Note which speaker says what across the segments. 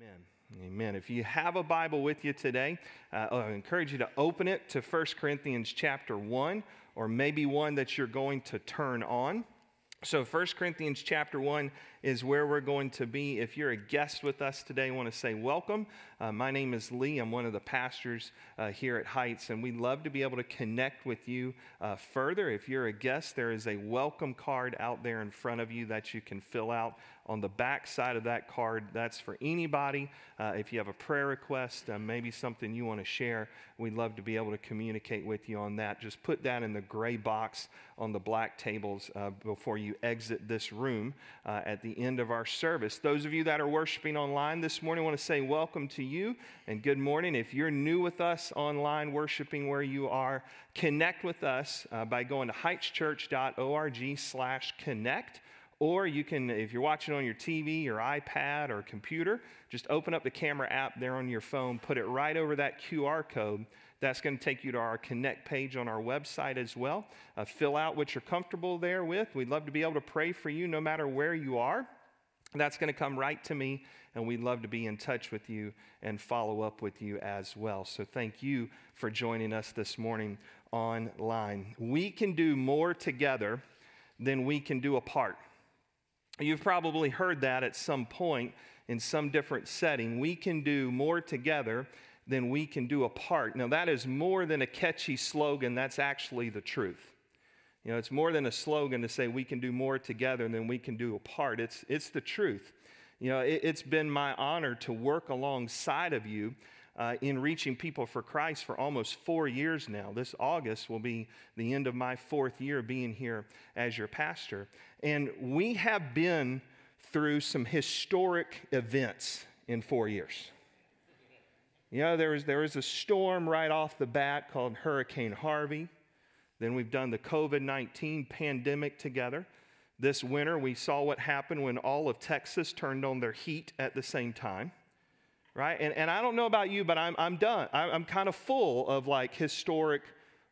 Speaker 1: Amen. Amen. If you have a Bible with you today, uh, I encourage you to open it to 1 Corinthians chapter 1, or maybe one that you're going to turn on. So, 1 Corinthians chapter 1 is where we're going to be. If you're a guest with us today, I want to say welcome. Uh, my name is Lee. I'm one of the pastors uh, here at Heights, and we'd love to be able to connect with you uh, further. If you're a guest, there is a welcome card out there in front of you that you can fill out. On the back side of that card, that's for anybody. Uh, if you have a prayer request, uh, maybe something you want to share, we'd love to be able to communicate with you on that. Just put that in the gray box on the black tables uh, before you exit this room at the the end of our service. Those of you that are worshiping online this morning, I want to say welcome to you and good morning. If you're new with us online, worshiping where you are, connect with us uh, by going to heightschurch.org slash connect. Or you can, if you're watching on your TV your iPad or computer, just open up the camera app there on your phone, put it right over that QR code. That's going to take you to our Connect page on our website as well. Uh, fill out what you're comfortable there with. We'd love to be able to pray for you no matter where you are. That's going to come right to me, and we'd love to be in touch with you and follow up with you as well. So, thank you for joining us this morning online. We can do more together than we can do apart. You've probably heard that at some point in some different setting. We can do more together than we can do a part. Now, that is more than a catchy slogan, that's actually the truth. You know, it's more than a slogan to say we can do more together than we can do apart. It's, it's the truth. You know, it, has been my honor to work alongside of you uh, in reaching people for Christ for almost four years now. This August will be the end of my fourth year being here as your pastor. And we have been through some historic events in four years. You know, there was, there was a storm right off the bat called Hurricane Harvey. Then we've done the COVID 19 pandemic together. This winter, we saw what happened when all of Texas turned on their heat at the same time, right? And, and I don't know about you, but I'm, I'm done. I'm, I'm kind of full of like historic,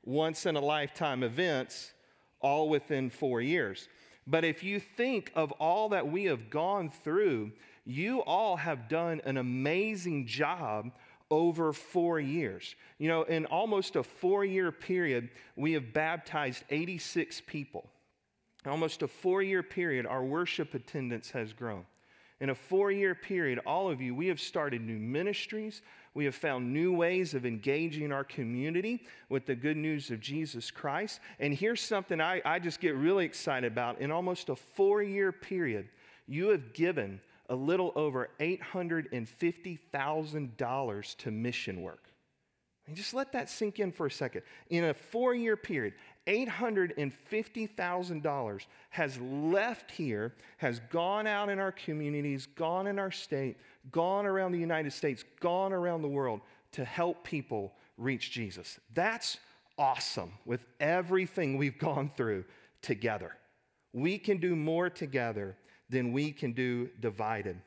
Speaker 1: once in a lifetime events all within four years. But if you think of all that we have gone through, you all have done an amazing job over four years. You know, in almost a four year period, we have baptized 86 people. almost a four year period, our worship attendance has grown. In a four year period, all of you, we have started new ministries. We have found new ways of engaging our community with the good news of Jesus Christ. And here's something I, I just get really excited about. In almost a four year period, you have given a little over $850,000 to mission work. And just let that sink in for a second. In a four year period, $850,000 has left here, has gone out in our communities, gone in our state, gone around the United States, gone around the world to help people reach Jesus. That's awesome with everything we've gone through together. We can do more together than we can do divided.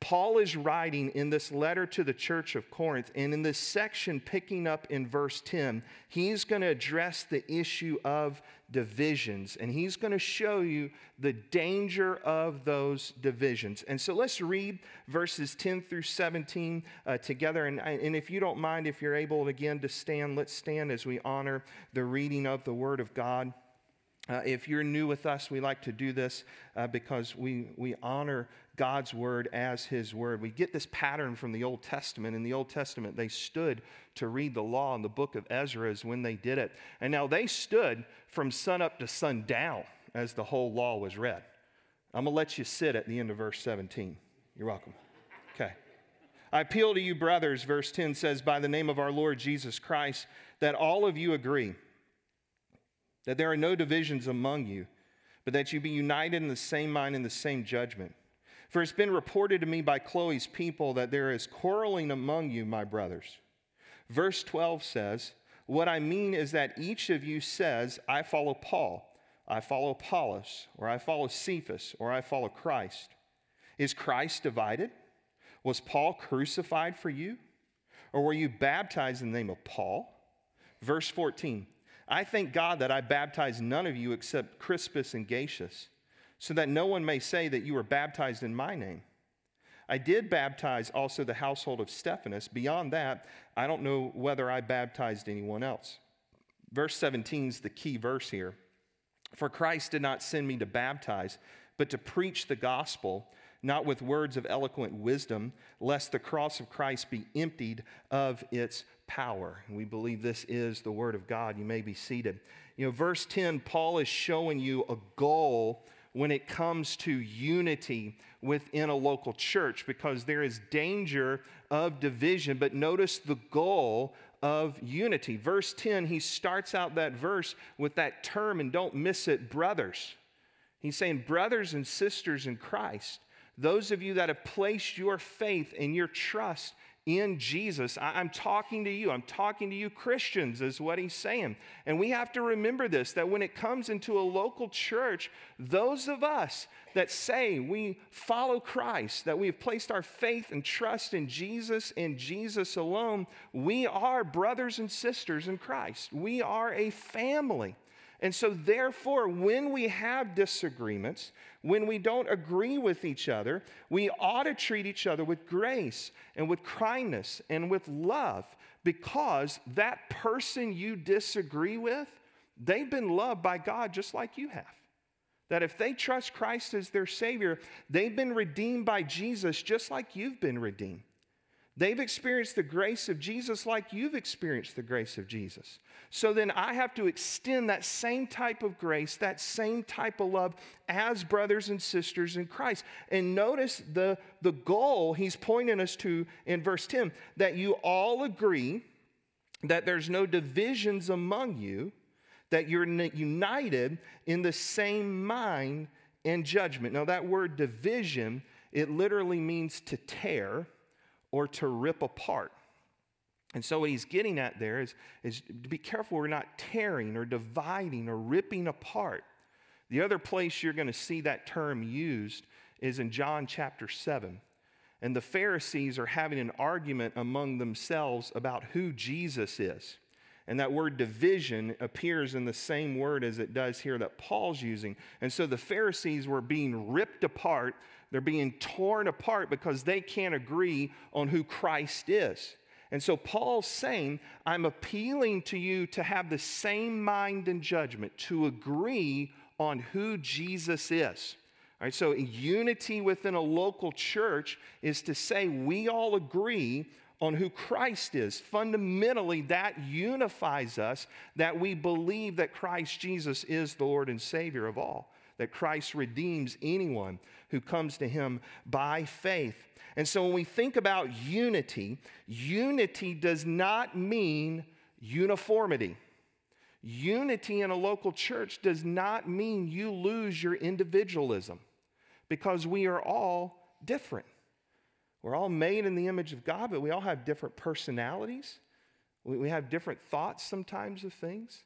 Speaker 1: Paul is writing in this letter to the church of Corinth, and in this section, picking up in verse 10, he's going to address the issue of divisions, and he's going to show you the danger of those divisions. And so let's read verses 10 through 17 uh, together. And, and if you don't mind, if you're able again to stand, let's stand as we honor the reading of the Word of God. Uh, if you're new with us, we like to do this uh, because we, we honor God's word as his word. We get this pattern from the Old Testament. In the Old Testament, they stood to read the law in the book of Ezra as when they did it. And now they stood from sun up to sundown as the whole law was read. I'm going to let you sit at the end of verse 17. You're welcome. Okay. I appeal to you, brothers, verse 10 says, by the name of our Lord Jesus Christ, that all of you agree that there are no divisions among you, but that you be united in the same mind and the same judgment. For it's been reported to me by Chloe's people that there is quarreling among you, my brothers. Verse 12 says, What I mean is that each of you says, I follow Paul, I follow Apollos, or I follow Cephas, or I follow Christ. Is Christ divided? Was Paul crucified for you? Or were you baptized in the name of Paul? Verse 14 I thank God that I baptized none of you except Crispus and Gaius, so that no one may say that you were baptized in my name. I did baptize also the household of Stephanas. Beyond that, I don't know whether I baptized anyone else. Verse 17 is the key verse here. For Christ did not send me to baptize, but to preach the gospel, not with words of eloquent wisdom, lest the cross of Christ be emptied of its power. And we believe this is the word of God. You may be seated. You know, verse 10, Paul is showing you a goal when it comes to unity within a local church because there is danger of division. But notice the goal of unity. Verse 10, he starts out that verse with that term, and don't miss it, brothers. He's saying, brothers and sisters in Christ, those of you that have placed your faith and your trust in Jesus. I'm talking to you. I'm talking to you, Christians, is what he's saying. And we have to remember this that when it comes into a local church, those of us that say we follow Christ, that we have placed our faith and trust in Jesus and Jesus alone, we are brothers and sisters in Christ. We are a family. And so, therefore, when we have disagreements, when we don't agree with each other, we ought to treat each other with grace and with kindness and with love because that person you disagree with, they've been loved by God just like you have. That if they trust Christ as their Savior, they've been redeemed by Jesus just like you've been redeemed. They've experienced the grace of Jesus like you've experienced the grace of Jesus. So then I have to extend that same type of grace, that same type of love as brothers and sisters in Christ. And notice the, the goal he's pointing us to in verse 10 that you all agree that there's no divisions among you, that you're united in the same mind and judgment. Now, that word division, it literally means to tear or to rip apart. And so, what he's getting at there is, is to be careful we're not tearing or dividing or ripping apart. The other place you're going to see that term used is in John chapter 7. And the Pharisees are having an argument among themselves about who Jesus is. And that word division appears in the same word as it does here that Paul's using. And so the Pharisees were being ripped apart they're being torn apart because they can't agree on who Christ is. And so Paul's saying, I'm appealing to you to have the same mind and judgment, to agree on who Jesus is. All right, so unity within a local church is to say we all agree on who Christ is. Fundamentally, that unifies us that we believe that Christ Jesus is the Lord and Savior of all that Christ redeems anyone who comes to him by faith. And so when we think about unity, unity does not mean uniformity. Unity in a local church does not mean you lose your individualism because we are all different. We're all made in the image of God, but we all have different personalities. We have different thoughts sometimes of things.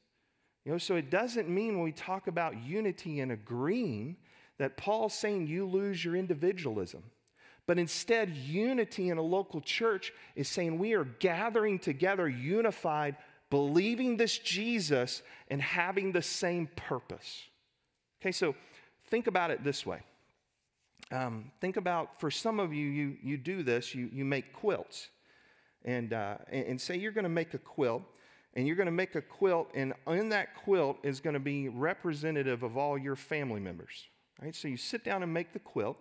Speaker 1: You know, so it doesn't mean when we talk about unity and agreeing that Paul's saying you lose your individualism. But instead, unity in a local church is saying we are gathering together, unified, believing this Jesus, and having the same purpose. Okay, so think about it this way. Um, think about, for some of you, you, you do this, you, you make quilts. And, uh, and, and say you're going to make a quilt and you're going to make a quilt, and in that quilt is going to be representative of all your family members. Right? So you sit down and make the quilt,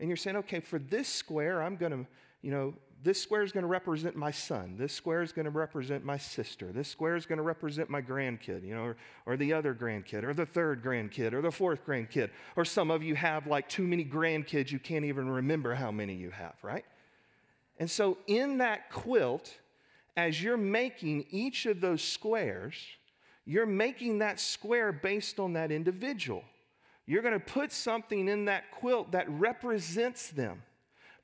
Speaker 1: and you're saying, okay, for this square, I'm going to, you know, this square is going to represent my son. This square is going to represent my sister. This square is going to represent my grandkid, you know, or, or the other grandkid, or the third grandkid, or the fourth grandkid. Or some of you have like too many grandkids, you can't even remember how many you have, right? And so in that quilt, as you're making each of those squares, you're making that square based on that individual. You're going to put something in that quilt that represents them.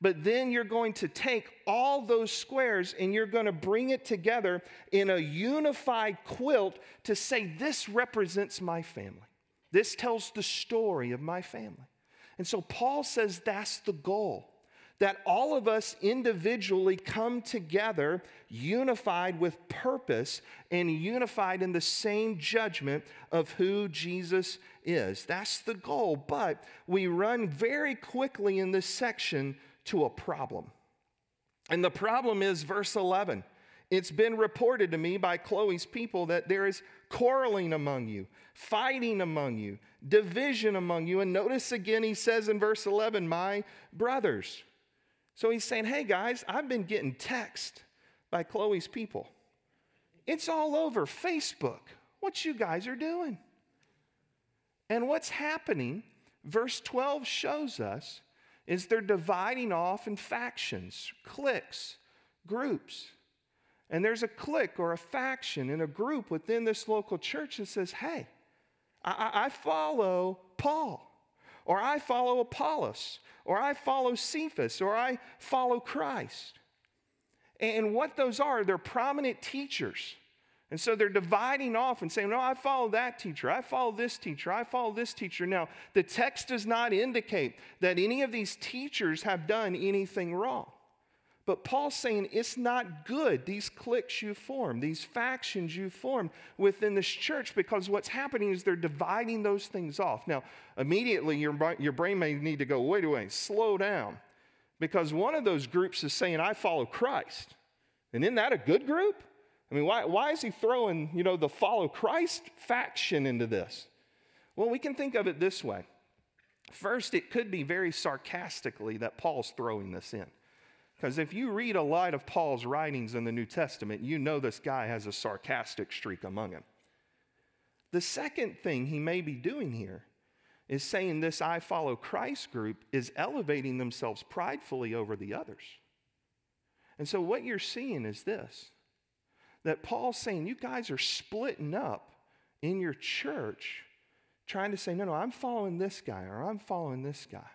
Speaker 1: But then you're going to take all those squares and you're going to bring it together in a unified quilt to say, This represents my family. This tells the story of my family. And so Paul says that's the goal that all of us individually come together unified with purpose and unified in the same judgment of who Jesus is. That's the goal. But we run very quickly in this section to a problem. And the problem is verse 11. It's been reported to me by Chloe's people that there is quarreling among you, fighting among you, division among you. And notice again, he says in verse 11, my brothers. So he's saying, hey guys, I've been getting text by Chloe's people. It's all over Facebook what you guys are doing. And what's happening, verse 12 shows us, is they're dividing off in factions, cliques, groups. And there's a clique or a faction in a group within this local church that says, hey, I, I follow Paul, or I follow Apollos, or I follow Cephas, or I follow Christ. And what those are, they're prominent teachers. And so they're dividing off and saying, No, I follow that teacher. I follow this teacher. I follow this teacher. Now, the text does not indicate that any of these teachers have done anything wrong. But Paul's saying it's not good, these cliques you form, these factions you form within this church, because what's happening is they're dividing those things off. Now, immediately your, your brain may need to go, wait, a wait, slow down. Because one of those groups is saying, I follow Christ. And isn't that a good group? I mean, why, why is he throwing, you know, the follow Christ faction into this? Well, we can think of it this way. First, it could be very sarcastically that Paul's throwing this in. Because if you read a lot of Paul's writings in the New Testament, you know this guy has a sarcastic streak among him. The second thing he may be doing here is saying this I follow Christ group is elevating themselves pridefully over the others. And so what you're seeing is this that Paul's saying, you guys are splitting up in your church, trying to say, no, no, I'm following this guy or I'm following this guy.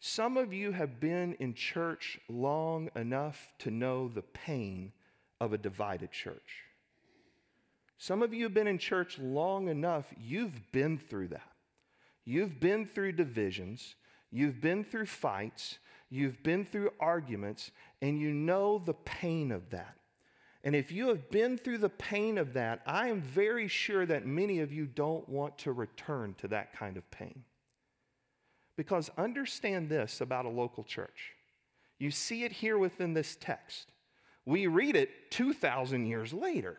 Speaker 1: Some of you have been in church long enough to know the pain of a divided church. Some of you have been in church long enough, you've been through that. You've been through divisions, you've been through fights, you've been through arguments, and you know the pain of that. And if you have been through the pain of that, I am very sure that many of you don't want to return to that kind of pain. Because understand this about a local church. You see it here within this text. We read it 2,000 years later.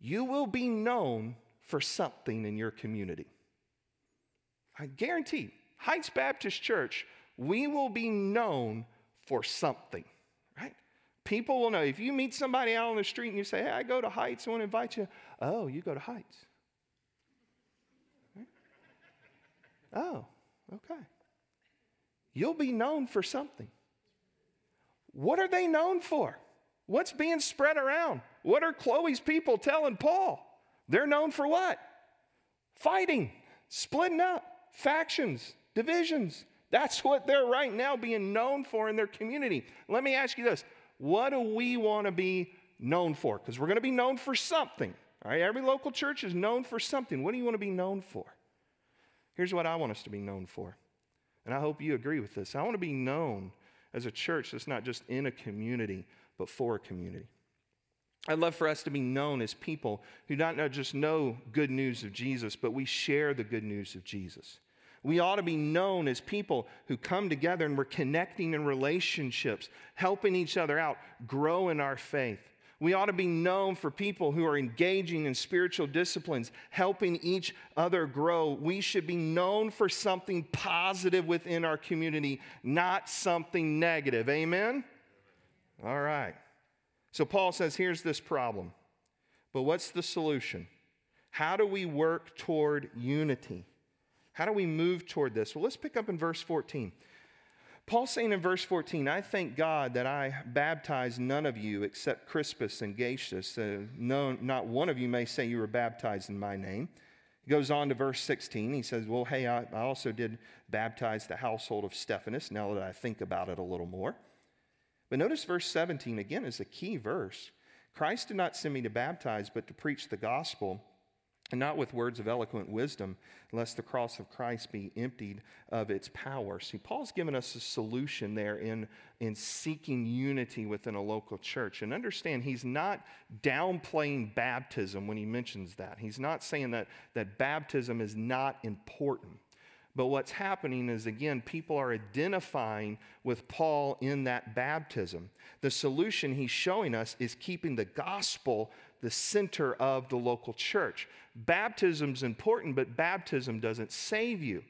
Speaker 1: You will be known for something in your community. I guarantee, Heights Baptist Church, we will be known for something, right? People will know. If you meet somebody out on the street and you say, Hey, I go to Heights, I want to invite you. Oh, you go to Heights. Oh, Okay. You'll be known for something. What are they known for? What's being spread around? What are Chloe's people telling Paul? They're known for what? Fighting, splitting up, factions, divisions. That's what they're right now being known for in their community. Let me ask you this what do we want to be known for? Because we're going to be known for something. All right, every local church is known for something. What do you want to be known for? Here's what I want us to be known for. And I hope you agree with this. I want to be known as a church that's not just in a community, but for a community. I'd love for us to be known as people who not just know good news of Jesus, but we share the good news of Jesus. We ought to be known as people who come together and we're connecting in relationships, helping each other out, grow in our faith. We ought to be known for people who are engaging in spiritual disciplines, helping each other grow. We should be known for something positive within our community, not something negative. Amen? All right. So Paul says here's this problem. But what's the solution? How do we work toward unity? How do we move toward this? Well, let's pick up in verse 14. Paul's saying in verse 14, I thank God that I baptized none of you except Crispus and Gaius. Uh, no, not one of you may say you were baptized in my name. He goes on to verse 16. He says, Well, hey, I, I also did baptize the household of Stephanas, now that I think about it a little more. But notice verse 17 again is a key verse. Christ did not send me to baptize, but to preach the gospel and not with words of eloquent wisdom, lest the cross of Christ be emptied of its power. See, Paul's given us a solution there in, in seeking unity within a local church. And understand, he's not downplaying baptism when he mentions that. He's not saying that, that baptism is not important. But what's happening is, again, people are identifying with Paul in that baptism. The solution he's showing us is keeping the gospel the center of the local church. Baptism's important, but baptism doesn't save you.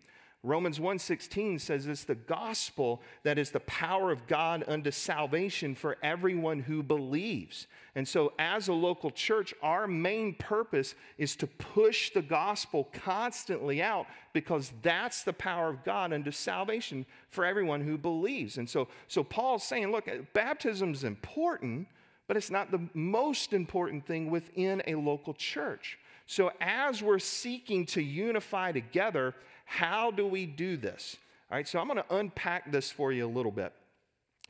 Speaker 1: Romans 1:16 says it's the gospel that is the power of God unto salvation for everyone who believes. And so as a local church, our main purpose is to push the gospel constantly out because that's the power of God unto salvation for everyone who believes. And so so Paul's saying, look, baptism's important, but it's not the most important thing within a local church. So as we're seeking to unify together, how do we do this? All right, so I'm going to unpack this for you a little bit.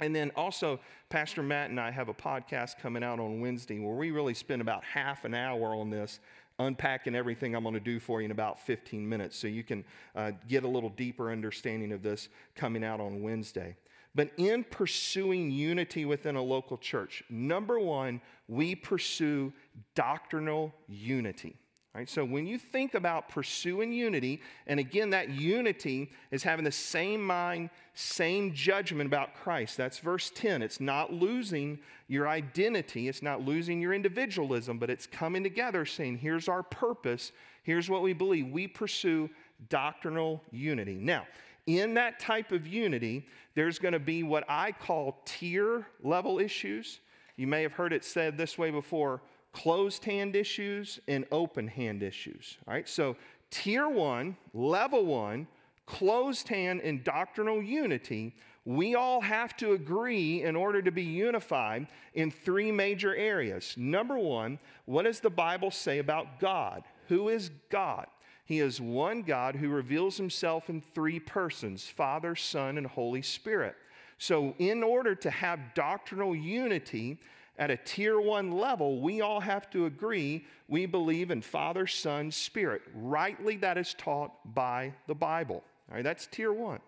Speaker 1: And then also, Pastor Matt and I have a podcast coming out on Wednesday where we really spend about half an hour on this, unpacking everything I'm going to do for you in about 15 minutes. So you can uh, get a little deeper understanding of this coming out on Wednesday. But in pursuing unity within a local church, number one, we pursue doctrinal unity. Right? So when you think about pursuing unity, and again, that unity is having the same mind, same judgment about Christ. That's verse 10. It's not losing your identity, it's not losing your individualism, but it's coming together saying, here's our purpose, here's what we believe. We pursue doctrinal unity. Now, in that type of unity, there's going to be what I call tier level issues. You may have heard it said this way before closed hand issues and open hand issues. All right, so tier one, level one, closed hand and doctrinal unity, we all have to agree in order to be unified in three major areas. Number one, what does the Bible say about God? Who is God? He is one God who reveals himself in three persons Father, Son, and Holy Spirit. So, in order to have doctrinal unity, at a tier one level, we all have to agree we believe in Father, Son, Spirit. Rightly, that is taught by the Bible. All right, that's tier one.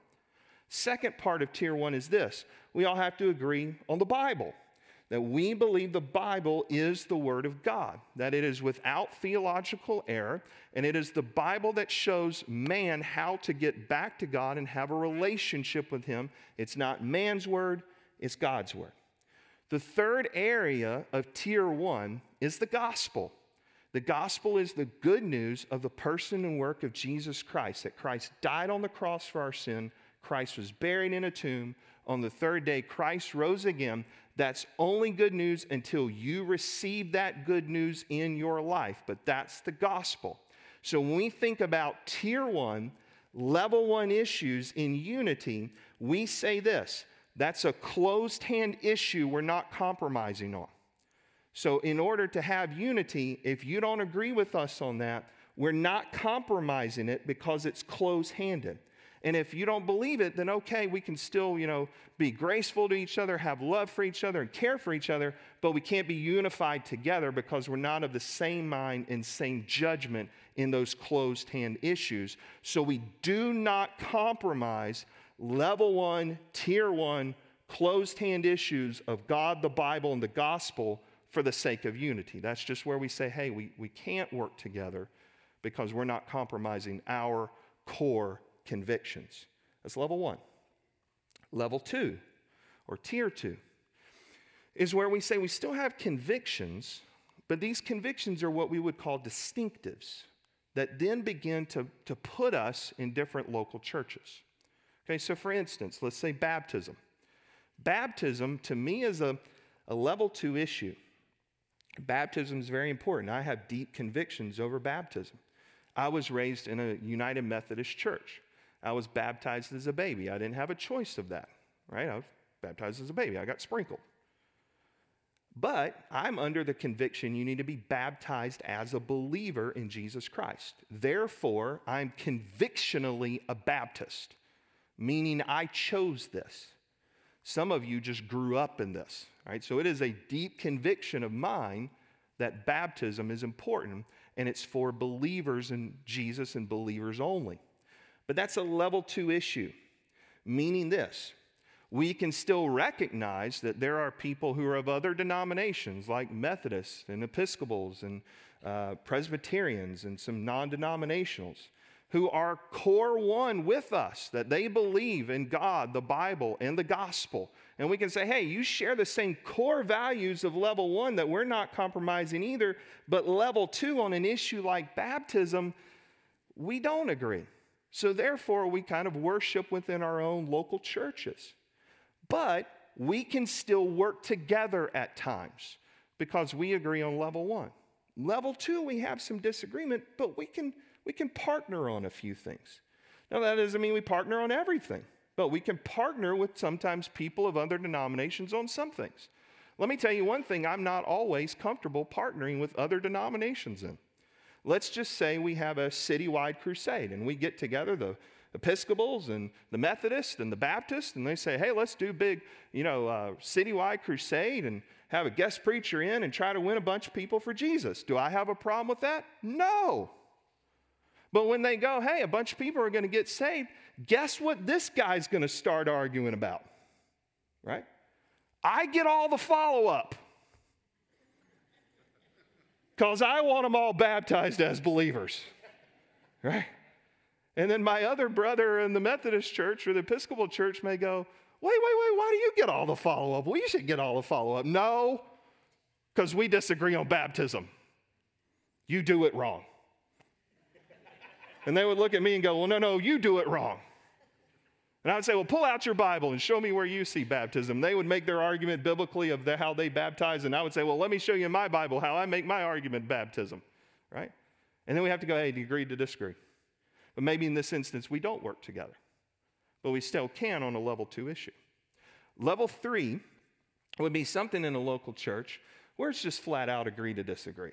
Speaker 1: Second part of tier one is this we all have to agree on the Bible. That we believe the Bible is the Word of God, that it is without theological error, and it is the Bible that shows man how to get back to God and have a relationship with Him. It's not man's Word, it's God's Word. The third area of tier one is the gospel. The gospel is the good news of the person and work of Jesus Christ, that Christ died on the cross for our sin, Christ was buried in a tomb. On the third day, Christ rose again. That's only good news until you receive that good news in your life, but that's the gospel. So when we think about tier one, level one issues in unity, we say this that's a closed hand issue we're not compromising on. So, in order to have unity, if you don't agree with us on that, we're not compromising it because it's closed handed. And if you don't believe it, then okay, we can still, you know, be graceful to each other, have love for each other, and care for each other, but we can't be unified together because we're not of the same mind and same judgment in those closed hand issues. So we do not compromise level one, tier one, closed hand issues of God, the Bible, and the gospel for the sake of unity. That's just where we say, hey, we, we can't work together because we're not compromising our core convictions. That's level one. Level two, or tier two, is where we say we still have convictions, but these convictions are what we would call distinctives that then begin to, to put us in different local churches. Okay, so for instance, let's say baptism. Baptism to me is a, a level two issue. Baptism is very important. I have deep convictions over baptism. I was raised in a United Methodist church. I was baptized as a baby. I didn't have a choice of that, right? I was baptized as a baby. I got sprinkled. But I'm under the conviction you need to be baptized as a believer in Jesus Christ. Therefore, I'm convictionally a Baptist meaning I chose this. Some of you just grew up in this, right? So it is a deep conviction of mine that baptism is important and it's for believers in Jesus and believers only. But that's a level two issue, meaning this we can still recognize that there are people who are of other denominations, like Methodists and Episcopals and uh, Presbyterians and some non denominationals, who are core one with us, that they believe in God, the Bible, and the gospel. And we can say, hey, you share the same core values of level one that we're not compromising either, but level two on an issue like baptism, we don't agree. So therefore, we kind of worship within our own local churches. But we can still work together at times because we agree on level one. Level two, we have some disagreement, but we can we can partner on a few things. Now, that doesn't mean we partner on everything, but we can partner with sometimes people of other denominations on some things. Let me tell you one thing I'm not always comfortable partnering with other denominations in. Let's just say we have a citywide crusade and we get together, the Episcopals and the Methodists and the Baptists, and they say, hey, let's do big, you know, uh, citywide crusade and have a guest preacher in and try to win a bunch of people for Jesus. Do I have a problem with that? No. But when they go, hey, a bunch of people are going to get saved, guess what this guy's going to start arguing about? Right? I get all the follow up because I want them all baptized as believers. Right? And then my other brother in the Methodist church or the Episcopal church may go, wait, wait, wait, why do you get all the follow up? Well, you should get all the follow up. No, because we disagree on baptism. You do it wrong. And they would look at me and go, Well, no, no, you do it wrong. And I would say, Well, pull out your Bible and show me where you see baptism. They would make their argument biblically of the, how they baptize, and I would say, Well, let me show you in my Bible how I make my argument baptism, right? And then we have to go, Hey, agree to disagree. But maybe in this instance, we don't work together, but we still can on a level two issue. Level three would be something in a local church where it's just flat out agree to disagree.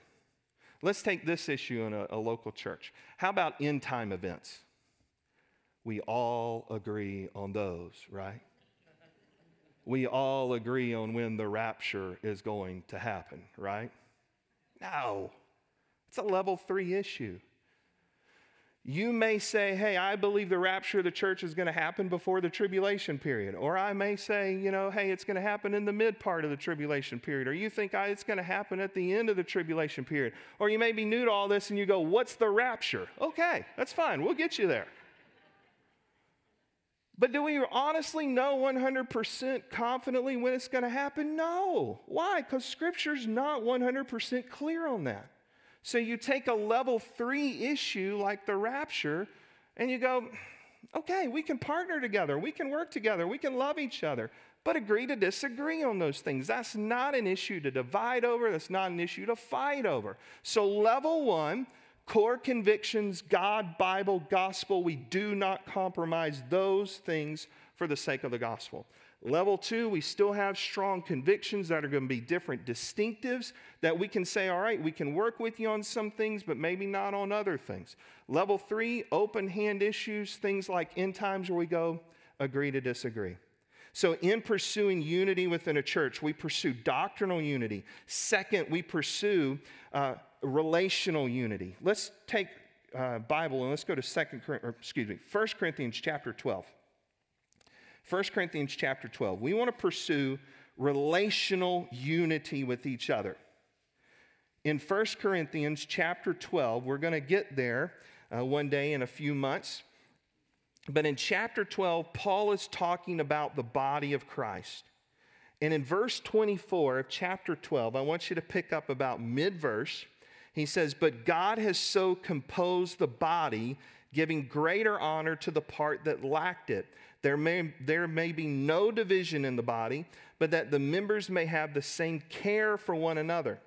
Speaker 1: Let's take this issue in a, a local church. How about end time events? We all agree on those, right? We all agree on when the rapture is going to happen, right? No, it's a level three issue. You may say, hey, I believe the rapture of the church is going to happen before the tribulation period. Or I may say, you know, hey, it's going to happen in the mid part of the tribulation period. Or you think ah, it's going to happen at the end of the tribulation period. Or you may be new to all this and you go, what's the rapture? Okay, that's fine. We'll get you there. But do we honestly know 100% confidently when it's going to happen? No. Why? Because Scripture's not 100% clear on that. So you take a level three issue like the rapture and you go, okay, we can partner together, we can work together, we can love each other, but agree to disagree on those things. That's not an issue to divide over, that's not an issue to fight over. So, level one, core convictions, God, Bible, gospel, we do not compromise those things for the sake of the gospel. Level two, we still have strong convictions that are going to be different distinctives that we can say, all right, we can work with you on some things, but maybe not on other things. Level three, open hand issues, things like end times where we go, agree to disagree. So, in pursuing unity within a church, we pursue doctrinal unity. Second, we pursue uh, relational unity. Let's take uh, Bible and let's go to Second, or excuse me, First Corinthians chapter 12. 1 Corinthians chapter 12. We want to pursue relational unity with each other. In 1 Corinthians chapter 12, we're going to get there uh, one day in a few months. But in chapter 12, Paul is talking about the body of Christ. And in verse 24 of chapter 12, I want you to pick up about mid verse. He says, But God has so composed the body, giving greater honor to the part that lacked it there may, there may be no division in the body, but that the members may have the same care for one another.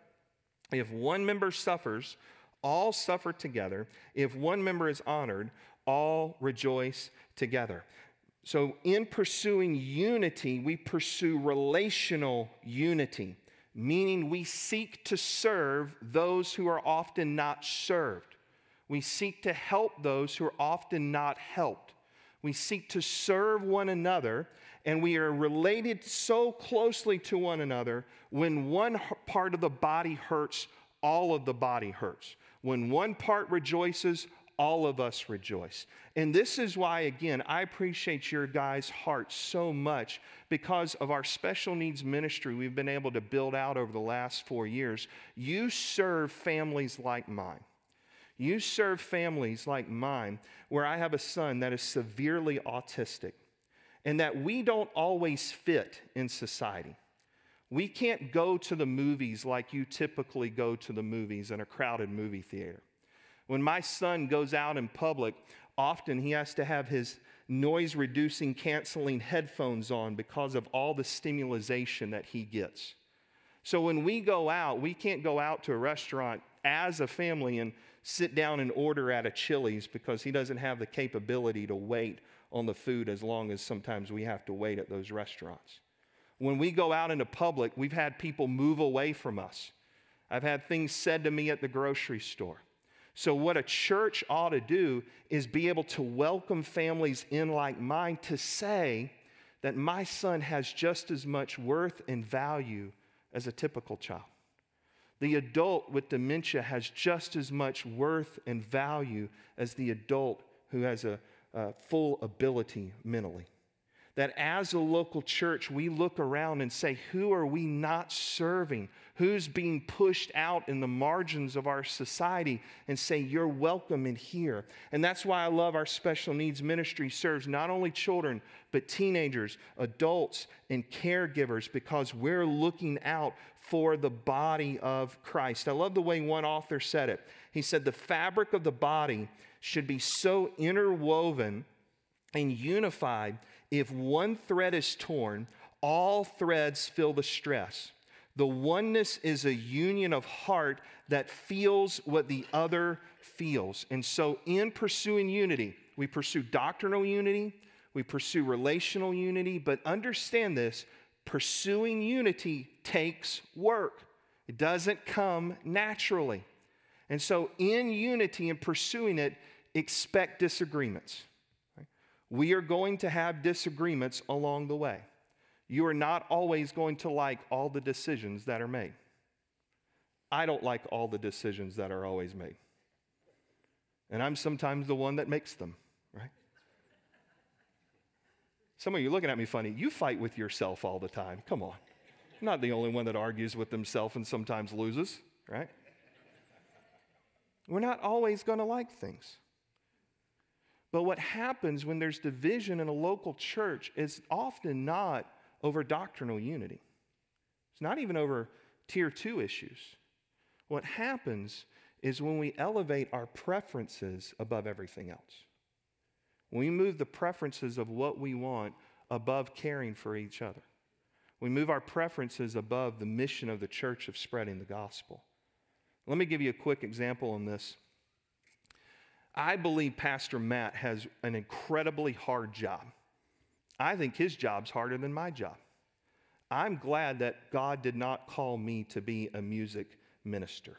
Speaker 1: If one member suffers, all suffer together. If one member is honored, all rejoice together. So, in pursuing unity, we pursue relational unity, meaning we seek to serve those who are often not served. We seek to help those who are often not helped. We seek to serve one another, and we are related so closely to one another. When one part of the body hurts, all of the body hurts. When one part rejoices, all of us rejoice. And this is why, again, I appreciate your guys' hearts so much because of our special needs ministry we've been able to build out over the last four years. You serve families like mine. You serve families like mine, where I have a son that is severely autistic, and that we don't always fit in society. We can't go to the movies like you typically go to the movies in a crowded movie theater. When my son goes out in public, often he has to have his noise reducing, canceling headphones on because of all the stimulation that he gets. So when we go out, we can't go out to a restaurant as a family and sit down and order at a Chili's because he doesn't have the capability to wait on the food as long as sometimes we have to wait at those restaurants. When we go out into public, we've had people move away from us. I've had things said to me at the grocery store. So, what a church ought to do is be able to welcome families in like mine to say that my son has just as much worth and value as a typical child. The adult with dementia has just as much worth and value as the adult who has a, a full ability mentally that as a local church, we look around and say, who are we not serving? Who's being pushed out in the margins of our society and say, you're welcome in here. And that's why I love our special needs ministry serves not only children, but teenagers, adults, and caregivers because we're looking out for the body of Christ. I love the way one author said it. He said, the fabric of the body should be so interwoven and unified if one thread is torn, all threads feel the stress. The oneness is a union of heart that feels what the other feels. And so, in pursuing unity, we pursue doctrinal unity, we pursue relational unity, but understand this pursuing unity takes work, it doesn't come naturally. And so, in unity and pursuing it, expect disagreements. We are going to have disagreements along the way. You are not always going to like all the decisions that are made. I don't like all the decisions that are always made. And I'm sometimes the one that makes them, right? Some of you looking at me funny. You fight with yourself all the time. Come on. I'm not the only one that argues with himself and sometimes loses, right? We're not always going to like things. But what happens when there's division in a local church is often not over doctrinal unity. It's not even over tier two issues. What happens is when we elevate our preferences above everything else. When we move the preferences of what we want above caring for each other. We move our preferences above the mission of the church of spreading the gospel. Let me give you a quick example on this. I believe Pastor Matt has an incredibly hard job. I think his job's harder than my job. I'm glad that God did not call me to be a music minister.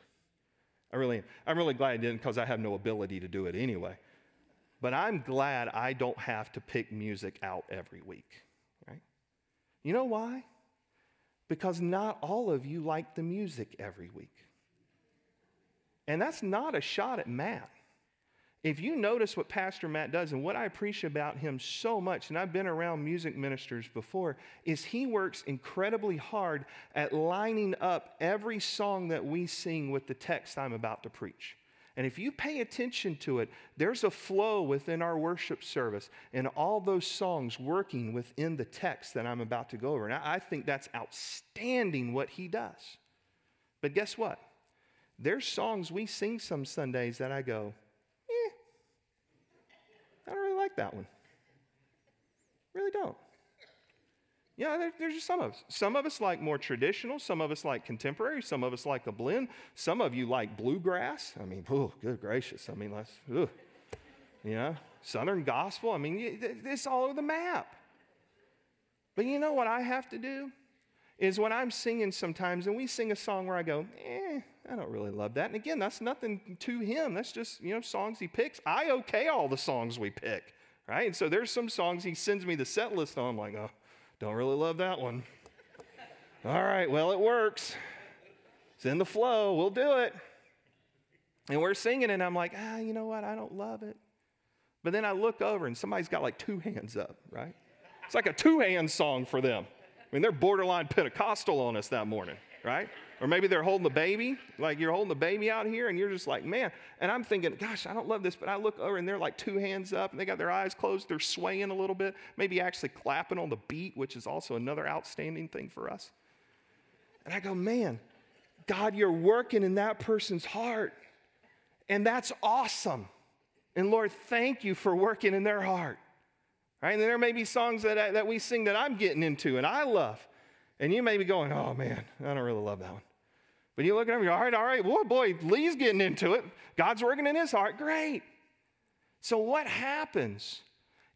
Speaker 1: I really am. I'm really glad I didn't because I have no ability to do it anyway. But I'm glad I don't have to pick music out every week, right? You know why? Because not all of you like the music every week. And that's not a shot at Matt. If you notice what Pastor Matt does, and what I appreciate about him so much, and I've been around music ministers before, is he works incredibly hard at lining up every song that we sing with the text I'm about to preach. And if you pay attention to it, there's a flow within our worship service and all those songs working within the text that I'm about to go over. And I think that's outstanding what he does. But guess what? There's songs we sing some Sundays that I go, like that one. Really don't. Yeah, there, there's just some of us. Some of us like more traditional. Some of us like contemporary. Some of us like a blend. Some of you like bluegrass. I mean, oh, good gracious. I mean, let's, ugh. Southern gospel. I mean, it's all over the map. But you know what I have to do? Is when I'm singing sometimes, and we sing a song where I go, eh, I don't really love that. And again, that's nothing to him. That's just, you know, songs he picks. I okay all the songs we pick right? And so there's some songs he sends me the set list on. I'm like, oh, don't really love that one. All right, well, it works. It's in the flow. We'll do it. And we're singing, and I'm like, ah, you know what? I don't love it. But then I look over, and somebody's got like two hands up, right? It's like a two hand song for them. I mean, they're borderline Pentecostal on us that morning, right? Or maybe they're holding the baby, like you're holding the baby out here, and you're just like, man. And I'm thinking, gosh, I don't love this, but I look over and they're like two hands up, and they got their eyes closed, they're swaying a little bit, maybe actually clapping on the beat, which is also another outstanding thing for us. And I go, man, God, you're working in that person's heart. And that's awesome. And Lord, thank you for working in their heart. Right? And there may be songs that, I, that we sing that I'm getting into and I love. And you may be going, oh man, I don't really love that one. But you look at him, you're all right, all right, boy, boy, Lee's getting into it. God's working in his heart. Great. So what happens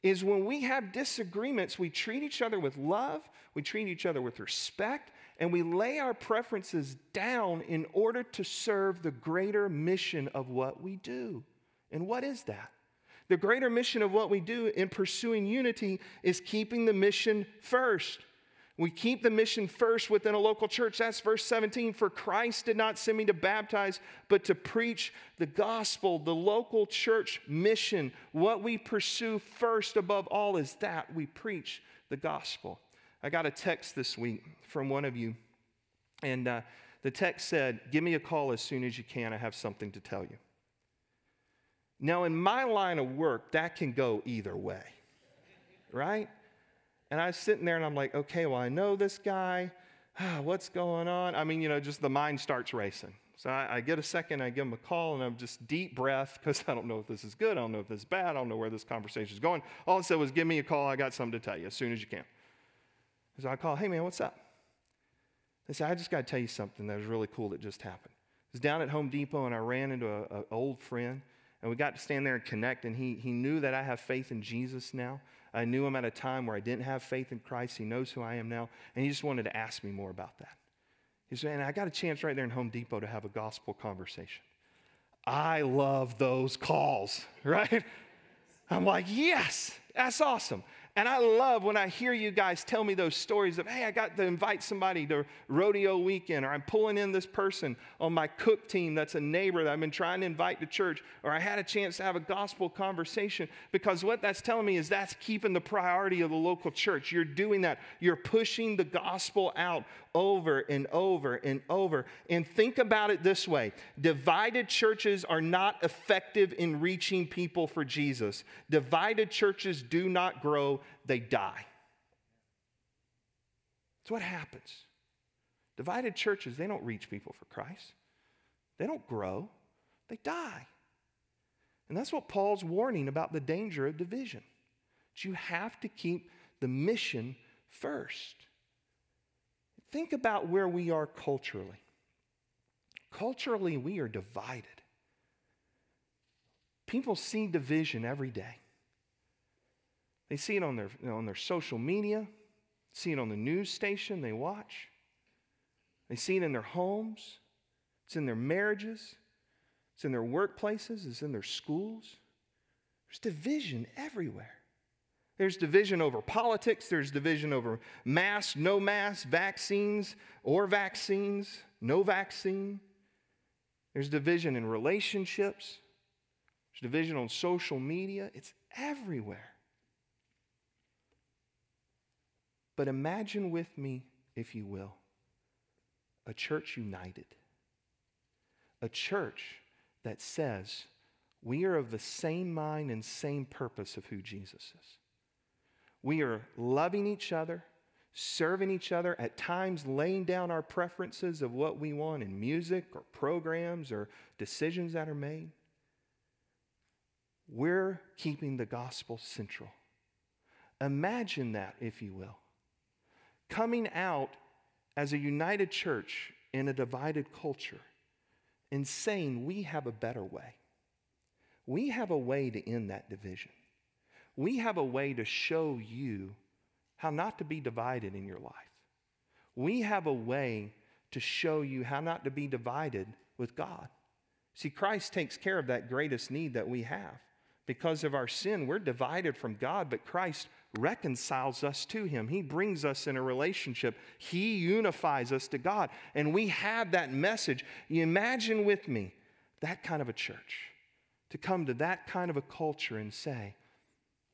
Speaker 1: is when we have disagreements, we treat each other with love, we treat each other with respect, and we lay our preferences down in order to serve the greater mission of what we do. And what is that? The greater mission of what we do in pursuing unity is keeping the mission first. We keep the mission first within a local church. That's verse 17. For Christ did not send me to baptize, but to preach the gospel, the local church mission. What we pursue first above all is that we preach the gospel. I got a text this week from one of you, and uh, the text said, Give me a call as soon as you can. I have something to tell you. Now, in my line of work, that can go either way, right? And I was sitting there and I'm like, okay, well, I know this guy. What's going on? I mean, you know, just the mind starts racing. So I, I get a second, I give him a call, and I'm just deep breath because I don't know if this is good. I don't know if this is bad. I don't know where this conversation is going. All I said was, give me a call. I got something to tell you as soon as you can. So I call, hey, man, what's up? They said, I just got to tell you something that was really cool that just happened. I was down at Home Depot and I ran into an old friend and we got to stand there and connect. And he, he knew that I have faith in Jesus now. I knew him at a time where I didn't have faith in Christ. He knows who I am now. And he just wanted to ask me more about that. He said, and I got a chance right there in Home Depot to have a gospel conversation. I love those calls, right? I'm like, yes, that's awesome. And I love when I hear you guys tell me those stories of, hey, I got to invite somebody to rodeo weekend, or I'm pulling in this person on my cook team that's a neighbor that I've been trying to invite to church, or I had a chance to have a gospel conversation. Because what that's telling me is that's keeping the priority of the local church. You're doing that. You're pushing the gospel out over and over and over. And think about it this way divided churches are not effective in reaching people for Jesus. Divided churches do not grow, they die. That's what happens. Divided churches, they don't reach people for Christ, they don't grow, they die. And that's what Paul's warning about the danger of division. That you have to keep the mission first. Think about where we are culturally. Culturally, we are divided. People see division every day. They see it on their, you know, on their social media, see it on the news station they watch. They see it in their homes, it's in their marriages, it's in their workplaces, it's in their schools. There's division everywhere. There's division over politics, there's division over mask, no mask, vaccines or vaccines, no vaccine. There's division in relationships, there's division on social media. It's everywhere. But imagine with me, if you will, a church united. A church that says, we are of the same mind and same purpose of who Jesus is. We are loving each other, serving each other, at times laying down our preferences of what we want in music or programs or decisions that are made. We're keeping the gospel central. Imagine that, if you will. Coming out as a united church in a divided culture and saying we have a better way. We have a way to end that division we have a way to show you how not to be divided in your life. We have a way to show you how not to be divided with God. See, Christ takes care of that greatest need that we have. Because of our sin, we're divided from God, but Christ reconciles us to Him. He brings us in a relationship. He unifies us to God. And we have that message. You imagine with me that kind of a church, to come to that kind of a culture and say,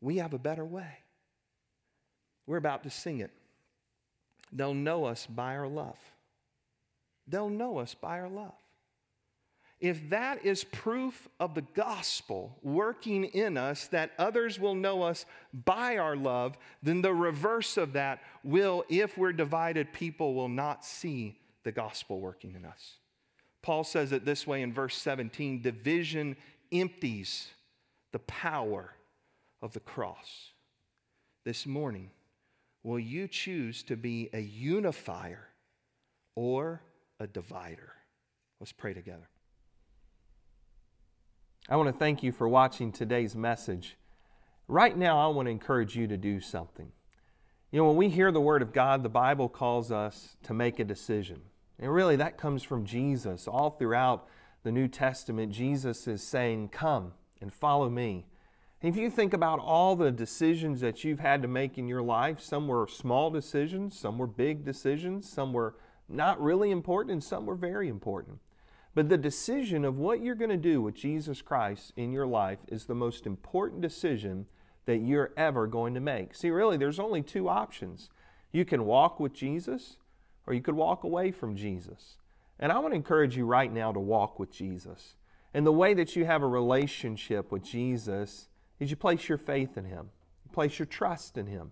Speaker 1: we have a better way. We're about to sing it. They'll know us by our love. they'll know us by our love. If that is proof of the gospel working in us that others will know us by our love, then the reverse of that will, if we're divided, people will not see the gospel working in us. Paul says it this way in verse 17 division empties the power of the cross. This morning, will you choose to be a unifier or a divider? Let's pray together. I want to thank you for watching today's message. Right now, I want to encourage you to do something. You know, when we hear the Word of God, the Bible calls us to make a decision. And really, that comes from Jesus. All throughout the New Testament, Jesus is saying, Come and follow me. If you think about all the decisions that you've had to make in your life, some were small decisions, some were big decisions, some were not really important, and some were very important. But the decision of what you're going to do with Jesus Christ in your life is the most important decision that you're ever going to make. See, really, there's only two options. You can walk with Jesus or you could walk away from Jesus. And I want to encourage you right now to walk with Jesus. And the way that you have a relationship with Jesus is you place your faith in Him, you place your trust in Him.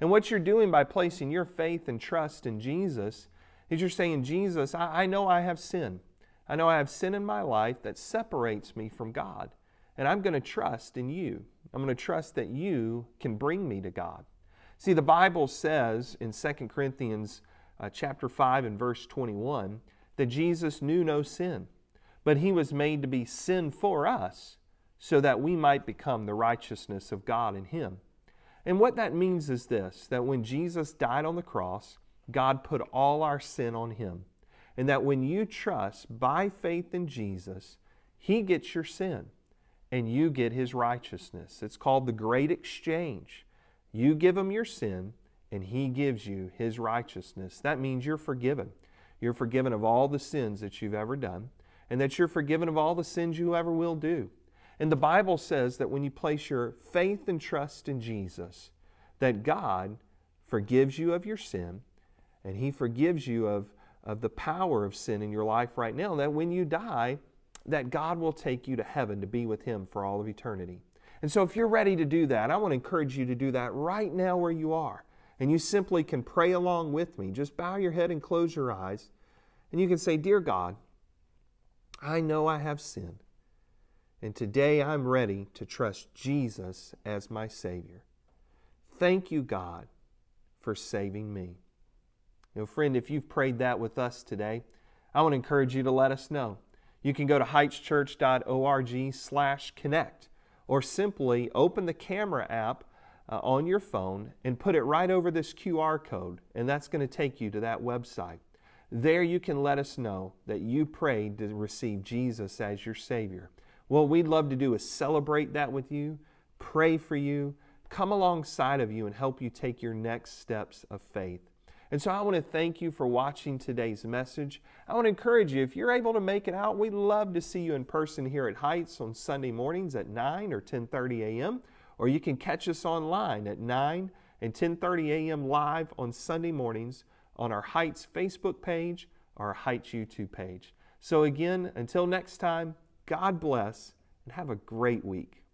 Speaker 1: And what you're doing by placing your faith and trust in Jesus is you're saying, Jesus, I, I know I have sin. I know I have sin in my life that separates me from God. And I'm going to trust in you. I'm going to trust that you can bring me to God. See, the Bible says in 2 Corinthians uh, chapter 5 and verse 21 that Jesus knew no sin, but he was made to be sin for us so that we might become the righteousness of God in him. And what that means is this that when Jesus died on the cross, God put all our sin on him. And that when you trust by faith in Jesus, he gets your sin and you get his righteousness. It's called the great exchange. You give him your sin, and He gives you His righteousness. That means you're forgiven. You're forgiven of all the sins that you've ever done, and that you're forgiven of all the sins you ever will do. And the Bible says that when you place your faith and trust in Jesus, that God forgives you of your sin, and He forgives you of, of the power of sin in your life right now. That when you die, that God will take you to heaven to be with Him for all of eternity. And so, if you're ready to do that, I want to encourage you to do that right now where you are. And you simply can pray along with me. Just bow your head and close your eyes. And you can say, Dear God, I know I have sinned. And today I'm ready to trust Jesus as my Savior. Thank you, God, for saving me. You know, friend, if you've prayed that with us today, I want to encourage you to let us know. You can go to heightschurch.org slash connect or simply open the camera app uh, on your phone and put it right over this QR code, and that's going to take you to that website. There you can let us know that you prayed to receive Jesus as your Savior. What we'd love to do is celebrate that with you, pray for you, come alongside of you, and help you take your next steps of faith. And so I want to thank you for watching today's message. I want to encourage you, if you're able to make it out, we'd love to see you in person here at Heights on Sunday mornings at 9 or 10:30 a.m or you can catch us online at 9 and 10:30 a.m. live on Sunday mornings on our Heights Facebook page or our Heights YouTube page. So again, until next time, God bless and have a great week.